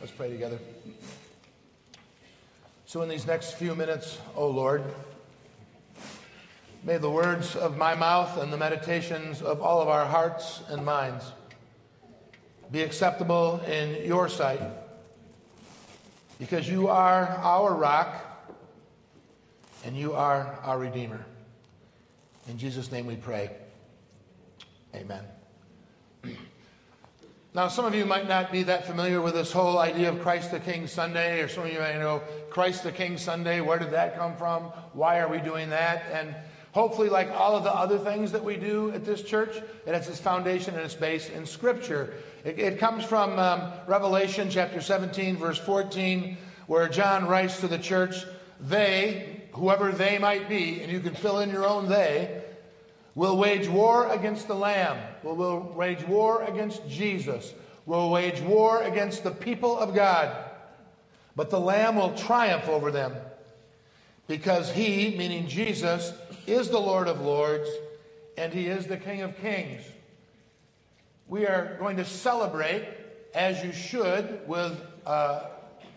Let's pray together. So, in these next few minutes, O oh Lord, may the words of my mouth and the meditations of all of our hearts and minds be acceptable in your sight, because you are our rock and you are our Redeemer. In Jesus' name we pray. Amen. Now, some of you might not be that familiar with this whole idea of Christ the King Sunday, or some of you might know Christ the King Sunday. Where did that come from? Why are we doing that? And hopefully, like all of the other things that we do at this church, it has its foundation and its base in Scripture. It, it comes from um, Revelation chapter 17, verse 14, where John writes to the church, They, whoever they might be, and you can fill in your own they, will wage war against the Lamb, will, will wage war against Jesus, We'll wage war against the people of God. But the Lamb will triumph over them because he, meaning Jesus, is the Lord of Lords and he is the King of Kings. We are going to celebrate, as you should, with a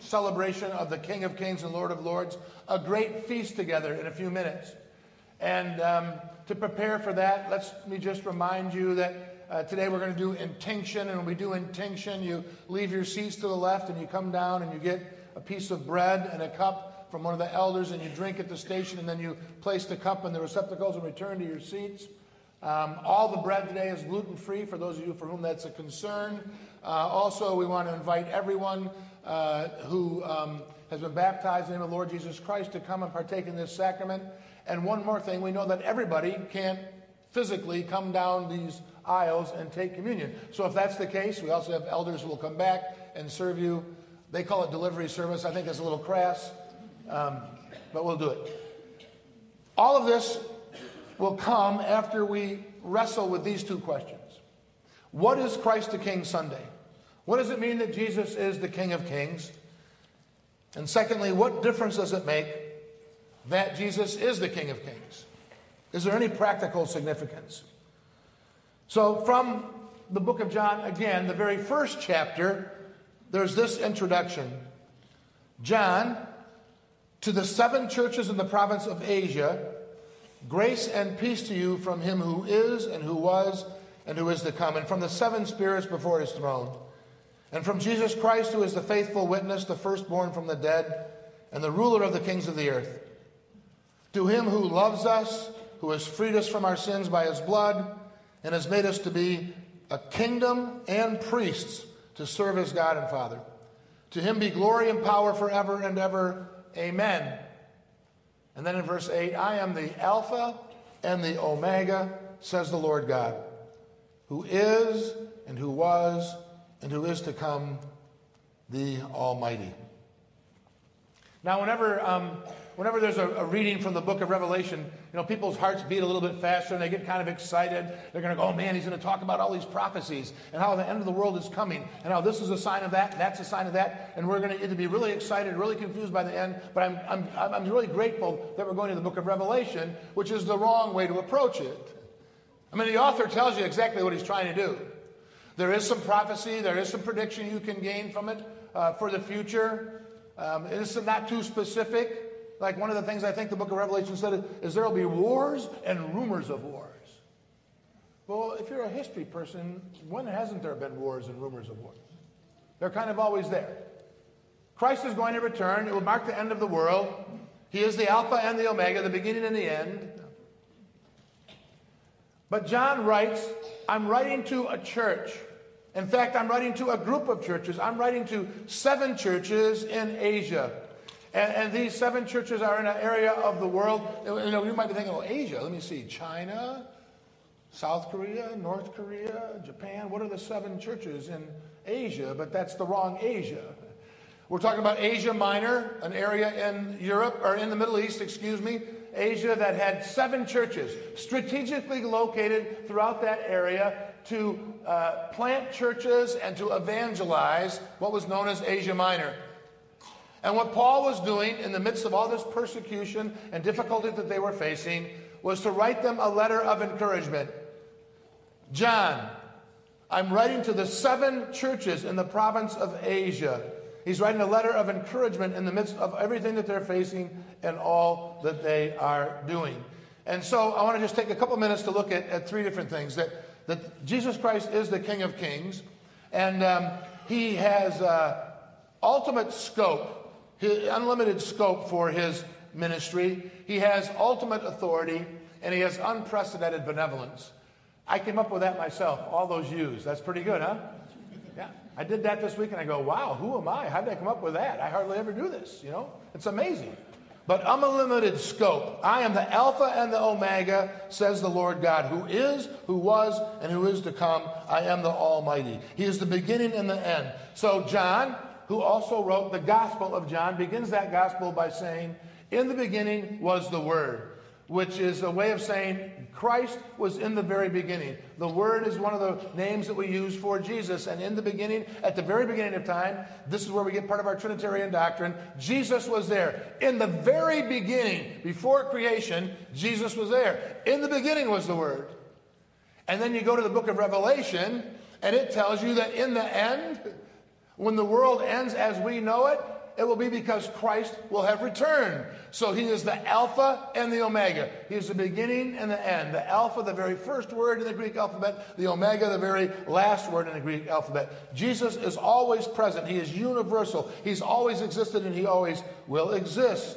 celebration of the King of Kings and Lord of Lords, a great feast together in a few minutes. And um, to prepare for that, let me just remind you that uh, today we're going to do intinction. And when we do intinction, you leave your seats to the left and you come down and you get a piece of bread and a cup from one of the elders and you drink at the station and then you place the cup in the receptacles and return to your seats. Um, all the bread today is gluten free for those of you for whom that's a concern. Uh, also, we want to invite everyone uh, who um, has been baptized in the name of the Lord Jesus Christ to come and partake in this sacrament. And one more thing, we know that everybody can't physically come down these aisles and take communion. So if that's the case, we also have elders who will come back and serve you. They call it delivery service. I think that's a little crass, um, but we'll do it. All of this will come after we wrestle with these two questions. What is Christ the King Sunday? What does it mean that Jesus is the King of Kings? And secondly, what difference does it make that Jesus is the King of Kings? Is there any practical significance? So, from the book of John, again, the very first chapter, there's this introduction John, to the seven churches in the province of Asia, grace and peace to you from him who is, and who was, and who is to come, and from the seven spirits before his throne, and from Jesus Christ, who is the faithful witness, the firstborn from the dead, and the ruler of the kings of the earth to him who loves us, who has freed us from our sins by his blood, and has made us to be a kingdom and priests to serve as God and Father. To him be glory and power forever and ever. Amen. And then in verse 8, I am the Alpha and the Omega, says the Lord God, who is and who was and who is to come, the Almighty. Now, whenever um, whenever there's a, a, reading from the book of Revelation, you know, people's hearts beat a little bit faster and they get kind of excited. They're going to go, oh man, he's going to talk about all these prophecies and how the end of the world is coming and how this is a sign of that, that's a sign of that. And we're going to be really excited, really confused by the end. But I'm, I'm, I'm really grateful that we're going to the book of Revelation, which is the wrong way to approach it. I mean, the author tells you exactly what he's trying to do. There is some prophecy, there is some prediction you can gain from it uh, for the future. Um, it is not too specific. Like one of the things I think the book of Revelation said is there will be wars and rumors of wars. Well, if you're a history person, when hasn't there been wars and rumors of wars? They're kind of always there. Christ is going to return. It will mark the end of the world. He is the Alpha and the Omega, the beginning and the end. But John writes, I'm writing to a church. In fact, I'm writing to a group of churches. I'm writing to seven churches in Asia. And, and, these seven churches are in an area of the world. You know, you might be thinking, oh, Asia. Let me see. China, South Korea, North Korea, Japan. What are the seven churches in Asia? But that's the wrong Asia. We're talking about Asia Minor, an area in Europe, or in the Middle East, excuse me. Asia that had seven churches strategically located throughout that area to uh, plant churches and to evangelize what was known as Asia Minor. And what Paul was doing in the midst of all this persecution and difficulty that they were facing was to write them a letter of encouragement. John, I'm writing to the seven churches in the province of Asia. He's writing a letter of encouragement in the midst of everything that they're facing and all that they are doing. And so I want to just take a couple minutes to look at, at three different things that, that Jesus Christ is the King of Kings, and um, he has uh, ultimate scope, his, unlimited scope for his ministry. He has ultimate authority, and he has unprecedented benevolence. I came up with that myself, all those U's. That's pretty good, huh? Yeah. I did that this week and I go, wow, who am I? How did I come up with that? I hardly ever do this, you know? It's amazing. But unlimited scope. I am the Alpha and the Omega, says the Lord God, who is, who was, and who is to come. I am the Almighty. He is the beginning and the end. So, John, who also wrote the Gospel of John, begins that Gospel by saying, In the beginning was the Word which is a way of saying Christ was in the very beginning. The Word is one of the names that we use for Jesus. And in the beginning, at the very beginning of time, this is where we get part of our Trinitarian doctrine. Jesus was there. In the very beginning, before creation, Jesus was there. In the beginning was the Word. And then you go to the book of Revelation, and it tells you that in the end, when the world ends as we know it, it will be because Christ will have returned. So he is the Alpha and the Omega. He is the beginning and the end. The Alpha, the very first word in the Greek alphabet, the Omega, the very last word in the Greek alphabet. Jesus is always present. He is universal. He's always existed and he always will exist.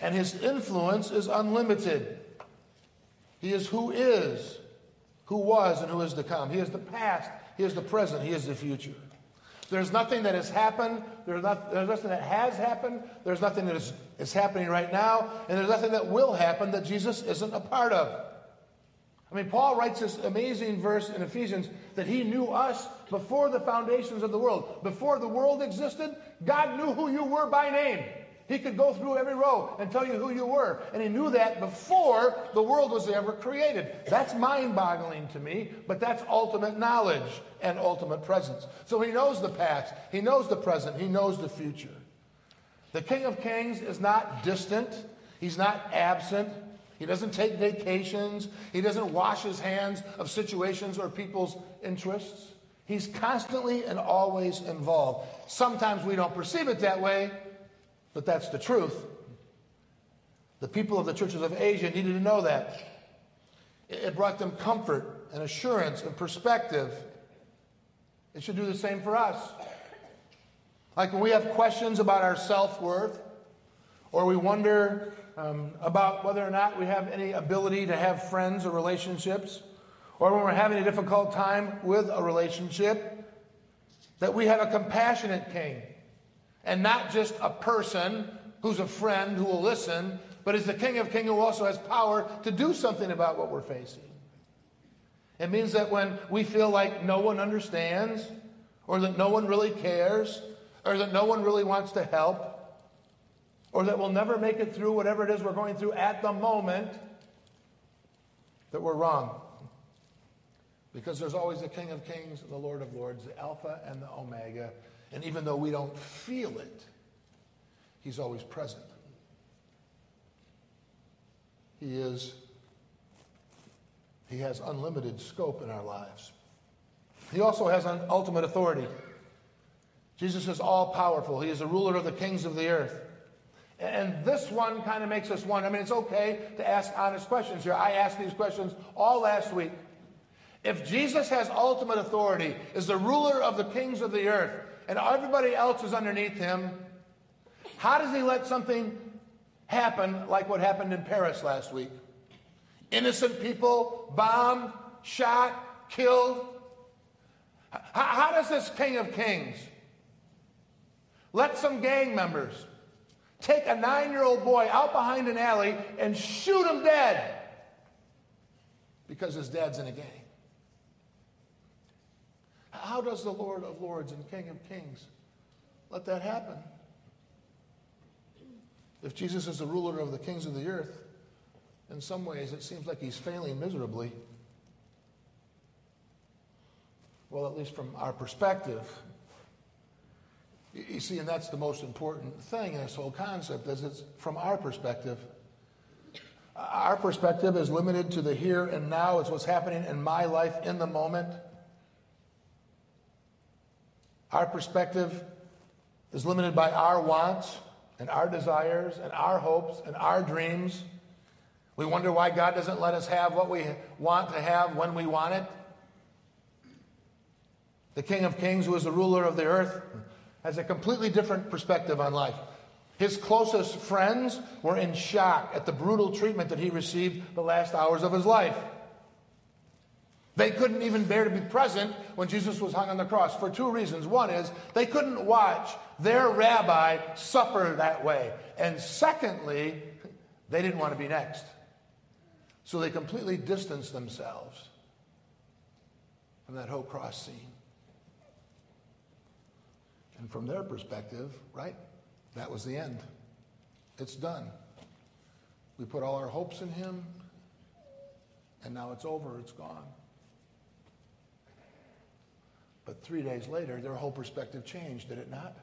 And his influence is unlimited. He is who is, who was, and who is to come. He is the past, he is the present, he is the future. There's nothing that has happened. There's, not, there's nothing that has happened. There's nothing that is, is happening right now. And there's nothing that will happen that Jesus isn't a part of. I mean, Paul writes this amazing verse in Ephesians that he knew us before the foundations of the world. Before the world existed, God knew who you were by name. He could go through every row and tell you who you were. And he knew that before the world was ever created. That's mind boggling to me, but that's ultimate knowledge and ultimate presence. So he knows the past, he knows the present, he knows the future. The King of Kings is not distant, he's not absent. He doesn't take vacations. He doesn't wash his hands of situations or people's interests. He's constantly and always involved. Sometimes we don't perceive it that way, but that's the truth. The people of the churches of Asia needed to know that. It brought them comfort and assurance and perspective. It should do the same for us. Like when we have questions about our self worth, or we wonder um, about whether or not we have any ability to have friends or relationships, or when we're having a difficult time with a relationship, that we have a compassionate king and not just a person who's a friend who will listen, but is the King of Kings who also has power to do something about what we're facing. It means that when we feel like no one understands, or that no one really cares, or that no one really wants to help, or that we'll never make it through whatever it is we're going through at the moment, that we're wrong. Because there's always the King of Kings and the Lord of Lords, the Alpha and the Omega, and even though we don't feel it, He's always present. He is, He has unlimited scope in our lives. He also has an ultimate authority. Jesus is all powerful. He is the ruler of the kings of the earth. And this one kind of makes us wonder. I mean, it's okay to ask honest questions here. I asked these questions all last week. If Jesus has ultimate authority, is the ruler of the kings of the earth, and everybody else is underneath him, how does he let something happen like what happened in Paris last week? Innocent people bombed, shot, killed. How, does this King of Kings let some gang members take a nine year old boy out behind an alley and shoot him dead because his dad's in a gang? How does the Lord of Lords and King of Kings let that happen? If Jesus is the ruler of the kings of the earth, in some ways it seems like he's failing miserably. Well, at least from our perspective. You see, and that's the most important thing in this whole concept, is it's from our perspective. Our perspective is limited to the here and now. It's what's happening in my life in the moment. Our perspective is limited by our wants and our desires and our hopes and our dreams. We wonder why God doesn't let us have what we want to have when we want it. The King of Kings, who is the ruler of the earth, has a completely different perspective on life. His closest friends were in shock at the brutal treatment that he received the last hours of his life. They couldn't even bear to be present when Jesus was hung on the cross for two reasons. One is they couldn't watch their rabbi suffer that way. And secondly, they didn't want to be next. So they completely distanced themselves from that whole cross scene. And from their perspective, right, that was the end. It's done. We put all our hopes in Him, and now it's over, it's gone. But three days later, their whole perspective changed, did it not?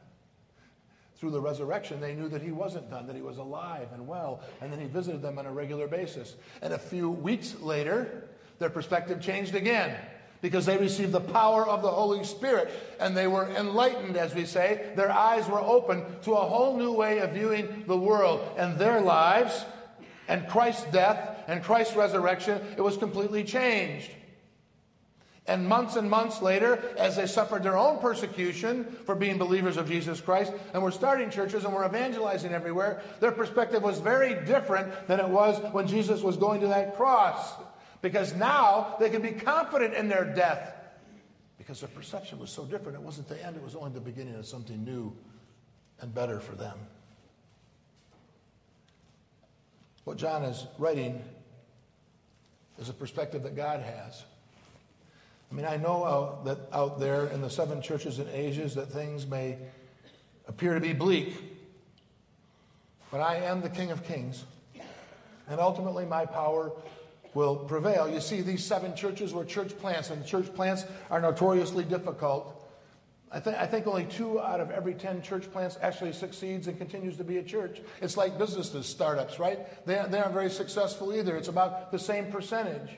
Through the resurrection, they knew that he wasn't done, that he was alive and well, and then he visited them on a regular basis. And a few weeks later, their perspective changed again because they received the power of the Holy Spirit and they were enlightened, as we say. Their eyes were open to a whole new way of viewing the world and their lives and Christ's death and Christ's resurrection. It was completely changed. And months and months later, as they suffered their own persecution for being believers of Jesus Christ, and were starting churches and were evangelizing everywhere, their perspective was very different than it was when Jesus was going to that cross. Because now they can be confident in their death. Because their perception was so different. It wasn't the end, it was only the beginning of something new and better for them. What John is writing is a perspective that God has. I mean, I know out, that out there in the seven churches in Asia that things may appear to be bleak, but I am the King of Kings, and ultimately my power will prevail. You see, these seven churches were church plants, and church plants are notoriously difficult. I, th- I think only two out of every 10 church plants actually succeeds and continues to be a church. It's like businesses, startups, right? They, they aren't very successful either. It's about the same percentage.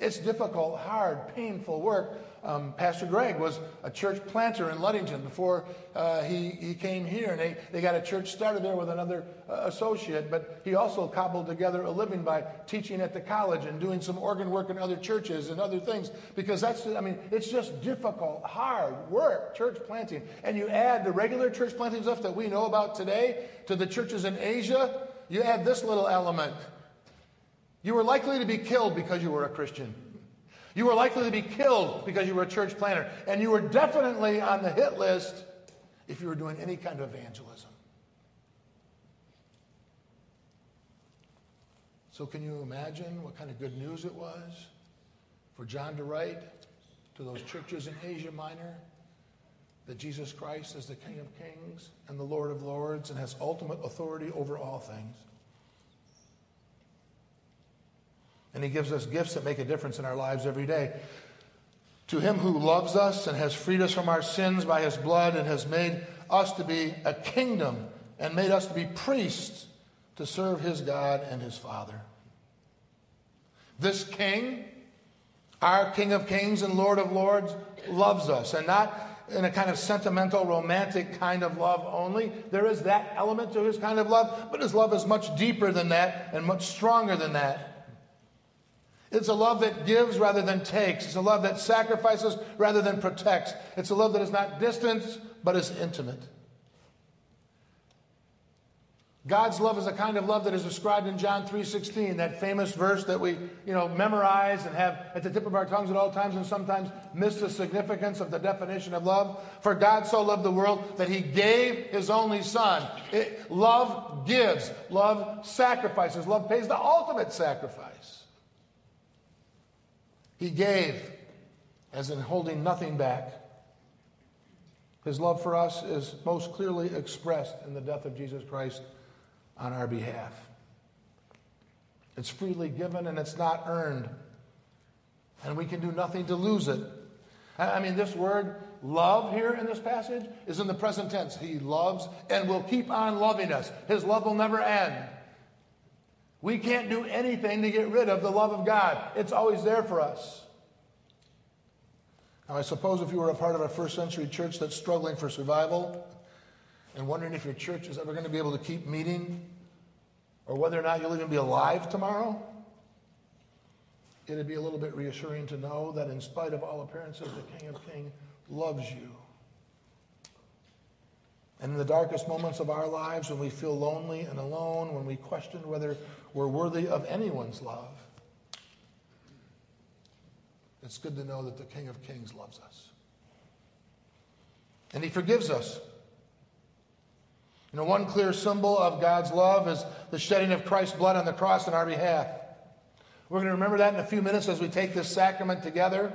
It's difficult, hard, painful work. Um, Pastor Greg was a church planter in Ludington before uh, he, he came here, and they, they got a church started there with another uh, associate. But he also cobbled together a living by teaching at the college and doing some organ work in other churches and other things. Because that's, I mean, it's just difficult, hard work, church planting. And you add the regular church planting stuff that we know about today to the churches in Asia, you add this little element. You were likely to be killed because you were a Christian. You were likely to be killed because you were a church planter. And you were definitely on the hit list if you were doing any kind of evangelism. So, can you imagine what kind of good news it was for John to write to those churches in Asia Minor that Jesus Christ is the King of Kings and the Lord of Lords and has ultimate authority over all things? And He gives us gifts that make a difference in our lives every day. To Him who loves us and has freed us from our sins by His blood and has made us to be a kingdom and made us to be priests to serve His God and His Father. This King, our King of Kings and Lord of Lords, loves us and not in a kind of sentimental, romantic kind of love only. There is that element to his kind of love, but his love is much deeper than that and much stronger than that. It's a love that gives rather than takes. It's a love that sacrifices rather than protects. It's a love that is not distant, but is intimate. God's love is a kind of love that is described in John 3:16, that famous verse that we, you know, memorize and have at the tip of our tongues at all times and sometimes miss the significance of the definition of love. For God so loved the world that he gave his only son. It, love gives, love sacrifices, love pays the ultimate sacrifice. He gave, as in holding nothing back. His love for us is most clearly expressed in the death of Jesus Christ on our behalf. It's freely given and it's not earned. And we can do nothing to lose it. I mean, this word love here in this passage is in the present tense. He loves and will keep on loving us. His love will never end. We can't do anything to get rid of the love of God, it's always there for us. Now, I suppose if you were a part of a first century church that's struggling for survival, and wondering if your church is ever going to be able to keep meeting or whether or not you'll even be alive tomorrow, it'd be a little bit reassuring to know that in spite of all appearances, the King of Kings loves you. And in the darkest moments of our lives, when we feel lonely and alone, when we question whether we're worthy of anyone's love, it's good to know that the King of Kings loves us. And he forgives us. You know, one clear symbol of God's love is the shedding of Christ's blood on the cross in our behalf. We're going to remember that in a few minutes as we take this sacrament together.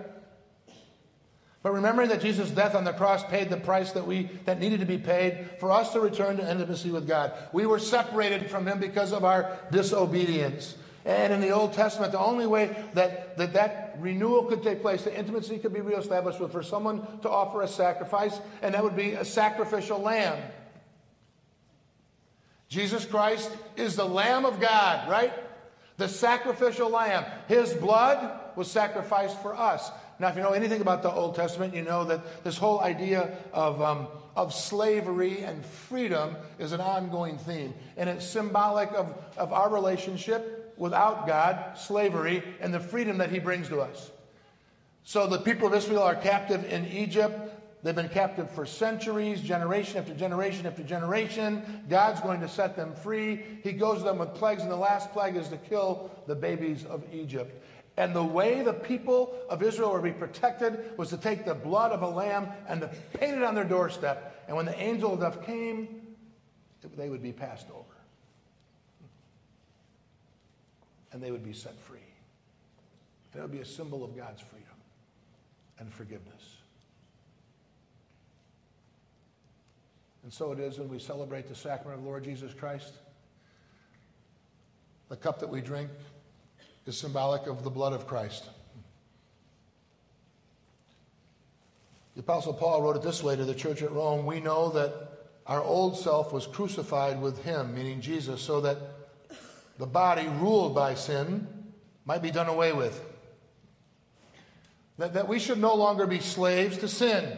But remembering that Jesus' death on the cross paid the price that we that needed to be paid for us to return to intimacy with God. We were separated from him because of our disobedience. And in the Old Testament, the only way that that, that renewal could take place, the intimacy could be reestablished, was for someone to offer a sacrifice, and that would be a sacrificial lamb. Jesus Christ is the Lamb of God, right? The sacrificial lamb. His blood was sacrificed for us. Now, if you know anything about the Old Testament, you know that this whole idea of, um, of slavery and freedom is an ongoing theme. And it's symbolic of, of our relationship without God, slavery, and the freedom that He brings to us. So the people of Israel are captive in Egypt. They've been captive for centuries, generation after generation after generation. God's going to set them free. He goes to them with plagues, and the last plague is to kill the babies of Egypt. And the way the people of Israel were to be protected was to take the blood of a lamb and to paint it on their doorstep. And when the angel of death came, they would be passed over. And they would be set free. That would be a symbol of God's freedom and forgiveness. And so it is when we celebrate the sacrament of Lord Jesus Christ. The cup that we drink is symbolic of the blood of Christ. The Apostle Paul wrote it this way to the church at Rome We know that our old self was crucified with him, meaning Jesus, so that the body ruled by sin might be done away with. That, that we should no longer be slaves to sin.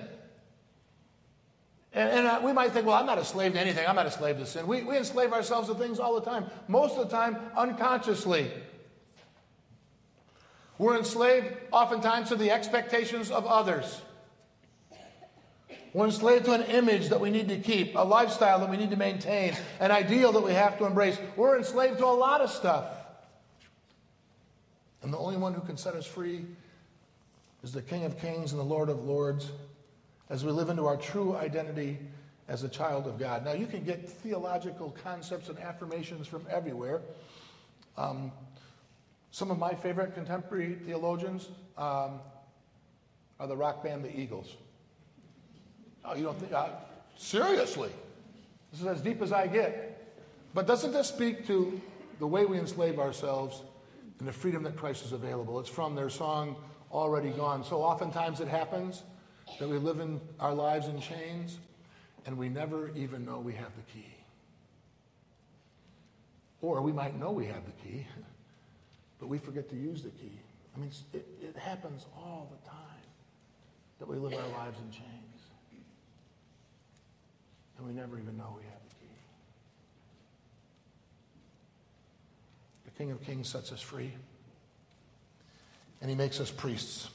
And, and uh, we might think, well, I'm not a slave to anything. I'm not a slave to sin. We, we enslave ourselves to things all the time, most of the time unconsciously. We're enslaved oftentimes to the expectations of others. We're enslaved to an image that we need to keep, a lifestyle that we need to maintain, an ideal that we have to embrace. We're enslaved to a lot of stuff. And the only one who can set us free is the King of Kings and the Lord of Lords as we live into our true identity as a child of God. Now, you can get theological concepts and affirmations from everywhere. Um, some of my favorite contemporary theologians um, are the rock band The Eagles. Oh, you don't think? Uh, seriously. This is as deep as I get. But doesn't this speak to the way we enslave ourselves and the freedom that Christ is available? It's from their song, Already Gone. So oftentimes it happens that we live in our lives in chains and we never even know we have the key. Or we might know we have the key, but we forget to use the key. I mean, it, it happens all the time that we live our lives in chains. And we never even know we have the key. The King of Kings sets us free, and he makes us priests.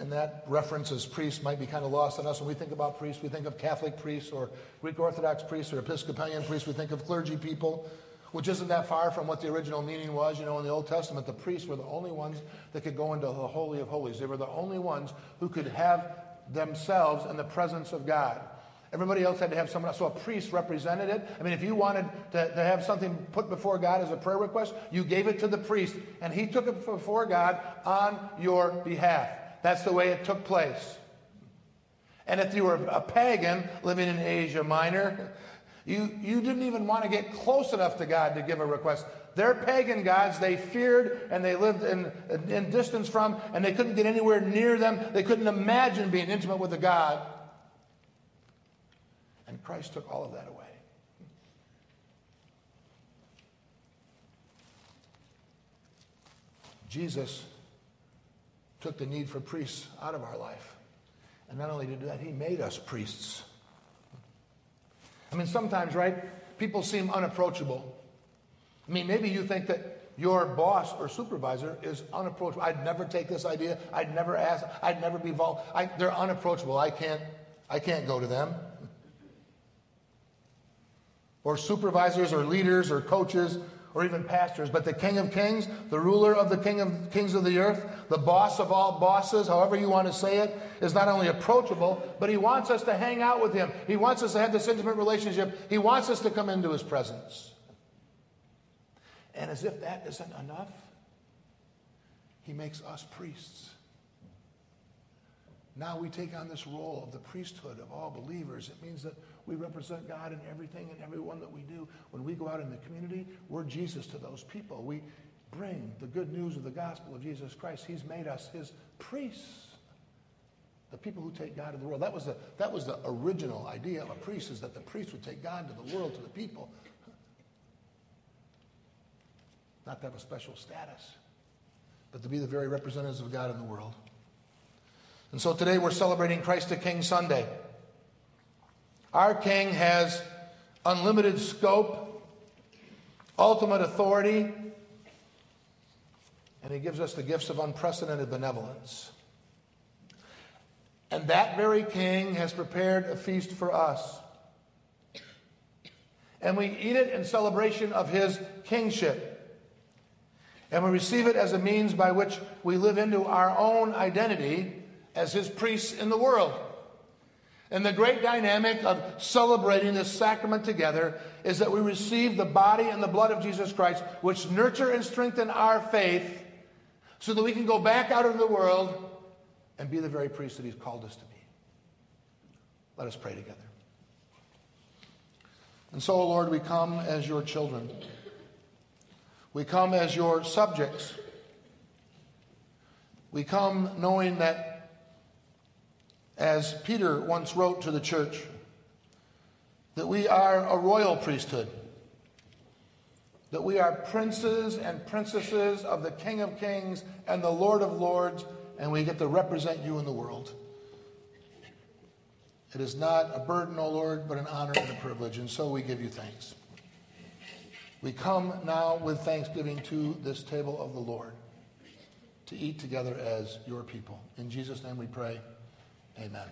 And that reference as priest might be kind of lost on us. When we think about priests, we think of Catholic priests or Greek Orthodox priests or Episcopalian priests. We think of clergy people, which isn't that far from what the original meaning was. You know, in the Old Testament, the priests were the only ones that could go into the Holy of Holies. They were the only ones who could have themselves in the presence of God. Everybody else had to have someone else. So a priest represented it. I mean, if you wanted to, to, have something put before God as a prayer request, you gave it to the priest, and he took it before God on your behalf. That's the way it took place. And if you were a pagan living in Asia Minor, you, you didn't even want to get close enough to God to give a request. Their pagan gods, they feared and they lived in, in distance from, and they couldn't get anywhere near them. They couldn't imagine being intimate with a God. And Christ took all of that away. Jesus took the need for priests out of our life. And not only did that, he made us priests. I mean, sometimes, right, people seem unapproachable. I mean, maybe you think that your boss or supervisor is unapproachable. I'd never take this idea. I'd never ask. I'd never be involved. I, they're unapproachable. I can't, I can't go to them. Or supervisors or leaders or coaches or even pastors, but the King of Kings, the ruler of the King of Kings of the earth, the boss of all bosses, however you want to say it, is not only approachable, but he wants us to hang out with him. He wants us to have this intimate relationship. He wants us to come into his presence. And as if that isn't enough, he makes us priests. Now we take on this role of the priesthood of all believers. It means that we represent God in everything and everyone that we do. When we go out in the community, we're Jesus to those people. We bring the good news of the gospel of Jesus Christ. He's made us his priests. The people who take God to the world. That was the, that was the original idea of a priest, is that the priest would take God to the world, to the people. Not to have a special status, but to be the very representatives of God in the world. And so today we're celebrating Christ the King Sunday. Our King has unlimited scope, ultimate authority, and he gives us the gifts of unprecedented benevolence. And that very King has prepared a feast for us. And we eat it in celebration of his kingship. And we receive it as a means by which we live into our own identity as his priests in the world. And the great dynamic of celebrating this sacrament together is that we receive the body and the blood of Jesus Christ, which nurture and strengthen our faith so that we can go back out into the world and be the very priest that He's called us to be. Let us pray together. And so, Lord, we come as your children. We come as your subjects. We come knowing that as Peter once wrote to the church, that we are a royal priesthood, that we are princes and princesses of the King of Kings and the Lord of Lords, and we get to represent you in the world. It is not a burden, O Lord, but an honor and a privilege, and so we give you thanks. We come now with thanksgiving to this table of the Lord to eat together as your people. In Jesus' name we pray. Amen.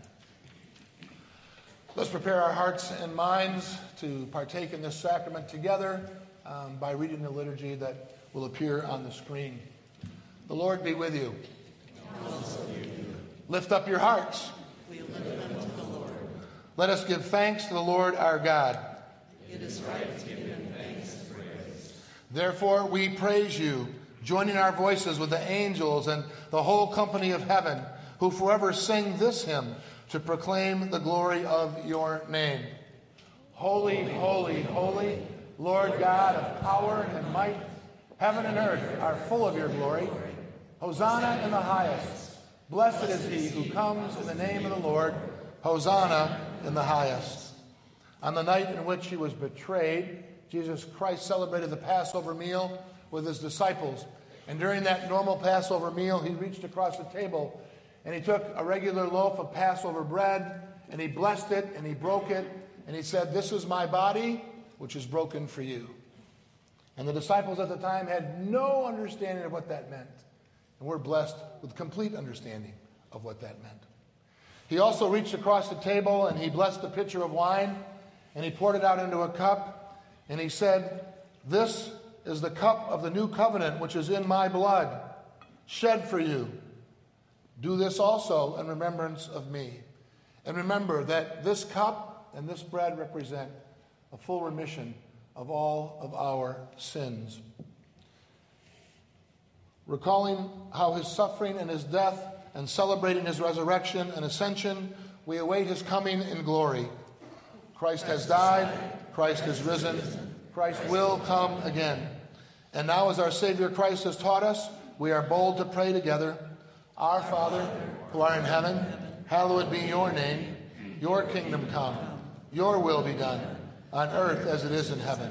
Let's prepare our hearts and minds to partake in this sacrament together um, by reading the liturgy that will appear on the screen. The Lord be with you. Lift up your hearts. We lift them to the Lord. Let us give thanks to the Lord our God. It is right to give him thanks and praise. Therefore, we praise you, joining our voices with the angels and the whole company of heaven who forever sing this hymn to proclaim the glory of your name. Holy, holy, holy, Lord God of power and might, heaven and earth are full of your glory. Hosanna in the highest. Blessed is he who comes in the name of the Lord. Hosanna in the highest. On the night in which he was betrayed, Jesus Christ celebrated the Passover meal with his disciples. And during that normal Passover meal, he reached across the table and he took a regular loaf of Passover bread and he blessed it and he broke it and he said, This is my body, which is broken for you. And the disciples at the time had no understanding of what that meant. And we're blessed with complete understanding of what that meant. He also reached across the table and he blessed the pitcher of wine and he poured it out into a cup and he said, This is the cup of the new covenant which is in my blood, shed for you. Do this also in remembrance of me. And remember that this cup and this bread represent a full remission of all of our sins. Recalling how his suffering and his death and celebrating his resurrection and ascension, we await his coming in glory. Christ has died, Christ has risen, Christ will come again. And now, as our Savior Christ has taught us, we are bold to pray together. Our Father, who art in heaven, hallowed be your name. Your kingdom come. Your will be done, on earth as it is in heaven.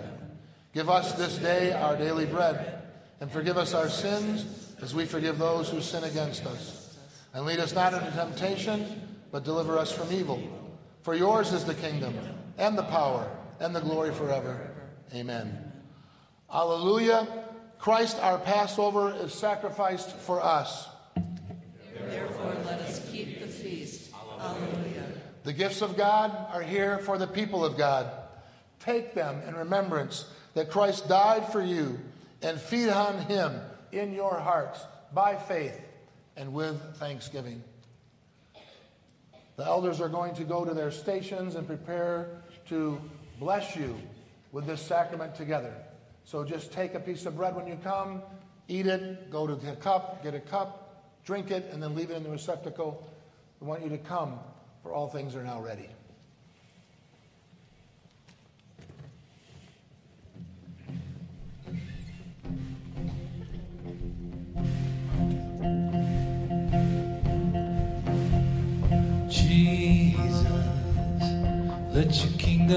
Give us this day our daily bread, and forgive us our sins as we forgive those who sin against us. And lead us not into temptation, but deliver us from evil. For yours is the kingdom, and the power, and the glory forever. Amen. Alleluia. Christ, our Passover, is sacrificed for us. Therefore, let us keep the feast. Alleluia. The gifts of God are here for the people of God. Take them in remembrance that Christ died for you and feed on him in your hearts by faith and with thanksgiving. The elders are going to go to their stations and prepare to bless you with this sacrament together. So just take a piece of bread when you come, eat it, go to the cup, get a cup, drink it, and then leave it in the receptacle. We want you to come, for all things are now ready. Jesus, let your kingdom